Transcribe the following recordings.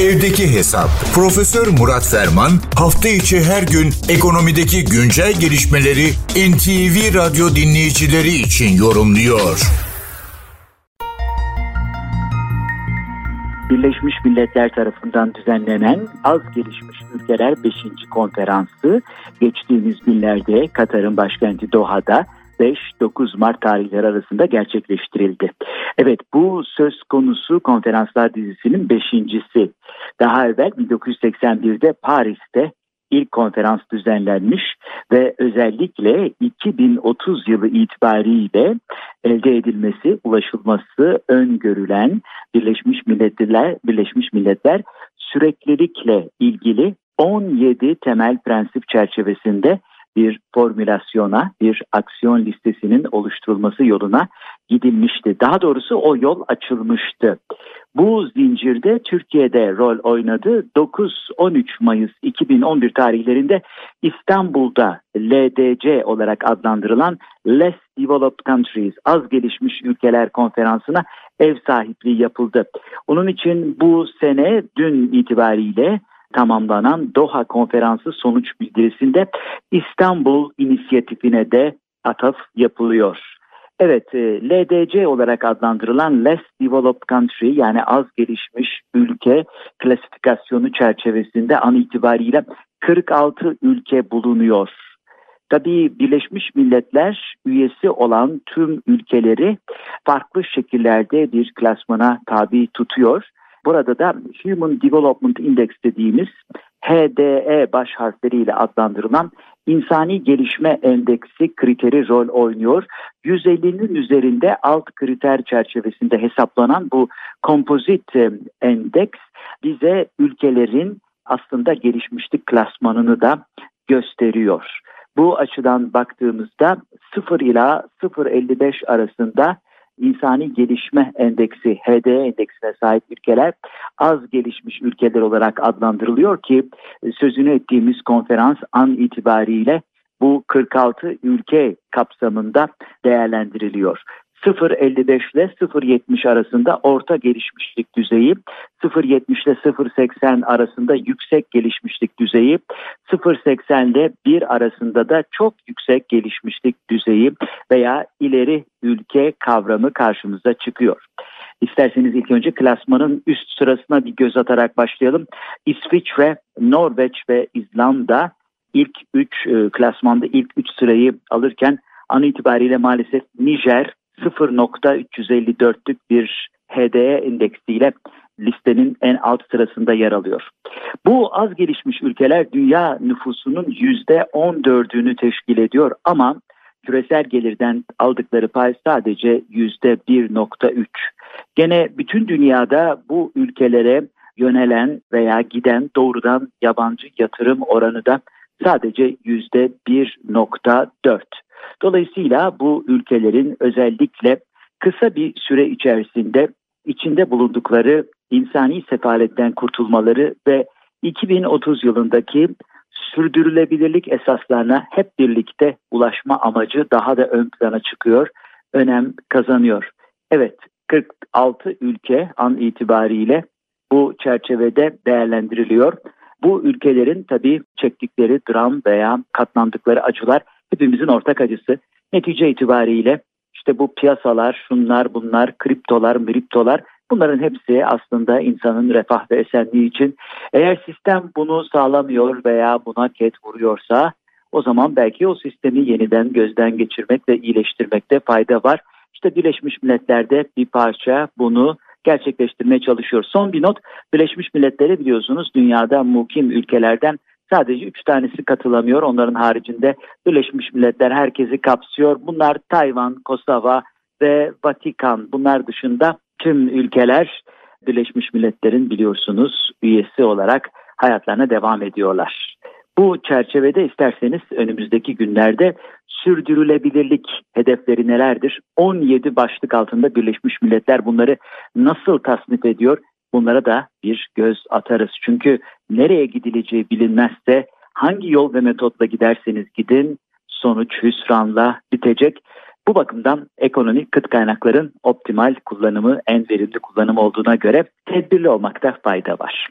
Evdeki Hesap. Profesör Murat Ferman hafta içi her gün ekonomideki güncel gelişmeleri NTV Radyo dinleyicileri için yorumluyor. Birleşmiş Milletler tarafından düzenlenen Az Gelişmiş Ülkeler 5. Konferansı geçtiğimiz günlerde Katar'ın başkenti Doha'da 5-9 Mart tarihleri arasında gerçekleştirildi. Evet bu söz konusu konferanslar dizisinin beşincisi. Daha evvel 1981'de Paris'te ilk konferans düzenlenmiş ve özellikle 2030 yılı itibariyle elde edilmesi, ulaşılması öngörülen Birleşmiş Milletler Birleşmiş Milletler süreklilikle ilgili 17 temel prensip çerçevesinde bir formülasyona, bir aksiyon listesinin oluşturulması yoluna gidilmişti. Daha doğrusu o yol açılmıştı. Bu zincirde Türkiye'de rol oynadı. 9-13 Mayıs 2011 tarihlerinde İstanbul'da LDC olarak adlandırılan Less Developed Countries, az gelişmiş ülkeler konferansına ev sahipliği yapıldı. Onun için bu sene dün itibariyle tamamlanan Doha Konferansı sonuç bildirisinde İstanbul inisiyatifine de ataf yapılıyor. Evet, e, LDC olarak adlandırılan Less Developed Country yani az gelişmiş ülke klasifikasyonu çerçevesinde an itibariyle 46 ülke bulunuyor. Tabii Birleşmiş Milletler üyesi olan tüm ülkeleri farklı şekillerde bir klasmana tabi tutuyor. Burada da Human Development Index dediğimiz HDE baş harfleriyle adlandırılan insani gelişme endeksi kriteri rol oynuyor. 150'nin üzerinde alt kriter çerçevesinde hesaplanan bu kompozit e, endeks bize ülkelerin aslında gelişmişlik klasmanını da gösteriyor. Bu açıdan baktığımızda 0 ila 0.55 arasında insani gelişme endeksi HDE endeksine sahip ülkeler az gelişmiş ülkeler olarak adlandırılıyor ki sözünü ettiğimiz konferans an itibariyle bu 46 ülke kapsamında değerlendiriliyor. 0.55 ile 0.70 arasında orta gelişmişlik düzeyi, 0.70 ile 0.80 arasında yüksek gelişmişlik düzeyi, 0.80 ile 1 arasında da çok yüksek gelişmişlik düzeyi veya ileri ülke kavramı karşımıza çıkıyor. İsterseniz ilk önce klasmanın üst sırasına bir göz atarak başlayalım. İsviçre, Norveç ve İzlanda ilk 3 e, klasmanda ilk 3 sırayı alırken an itibariyle maalesef Nijer, 0.354'lük bir HDE indeksiyle listenin en alt sırasında yer alıyor. Bu az gelişmiş ülkeler dünya nüfusunun %14'ünü teşkil ediyor ama küresel gelirden aldıkları pay sadece %1.3. Gene bütün dünyada bu ülkelere yönelen veya giden doğrudan yabancı yatırım oranı da sadece %1.4. Dolayısıyla bu ülkelerin özellikle kısa bir süre içerisinde içinde bulundukları insani sefaletten kurtulmaları ve 2030 yılındaki sürdürülebilirlik esaslarına hep birlikte ulaşma amacı daha da ön plana çıkıyor, önem kazanıyor. Evet, 46 ülke an itibariyle bu çerçevede değerlendiriliyor. Bu ülkelerin tabii çektikleri dram veya katlandıkları acılar hepimizin ortak acısı. Netice itibariyle işte bu piyasalar, şunlar, bunlar, kriptolar, kriptolar bunların hepsi aslında insanın refah ve esenliği için eğer sistem bunu sağlamıyor veya buna ket vuruyorsa o zaman belki o sistemi yeniden gözden geçirmek ve iyileştirmekte fayda var. İşte Birleşmiş Milletler'de bir parça bunu gerçekleştirmeye çalışıyor. Son bir not Birleşmiş Milletleri biliyorsunuz dünyada mukim ülkelerden Sadece üç tanesi katılamıyor. Onların haricinde Birleşmiş Milletler herkesi kapsıyor. Bunlar Tayvan, Kosova ve Vatikan. Bunlar dışında tüm ülkeler Birleşmiş Milletler'in biliyorsunuz üyesi olarak hayatlarına devam ediyorlar. Bu çerçevede isterseniz önümüzdeki günlerde sürdürülebilirlik hedefleri nelerdir? 17 başlık altında Birleşmiş Milletler bunları nasıl tasnif ediyor? bunlara da bir göz atarız. Çünkü nereye gidileceği bilinmezse hangi yol ve metotla giderseniz gidin sonuç hüsranla bitecek. Bu bakımdan ekonomik kıt kaynakların optimal kullanımı en verimli kullanım olduğuna göre tedbirli olmakta fayda var.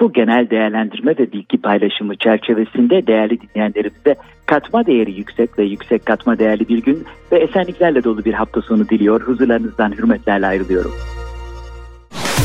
Bu genel değerlendirme ve bilgi paylaşımı çerçevesinde değerli dinleyenlerimize katma değeri yüksek ve yüksek katma değerli bir gün ve esenliklerle dolu bir hafta sonu diliyor. Huzurlarınızdan hürmetlerle ayrılıyorum.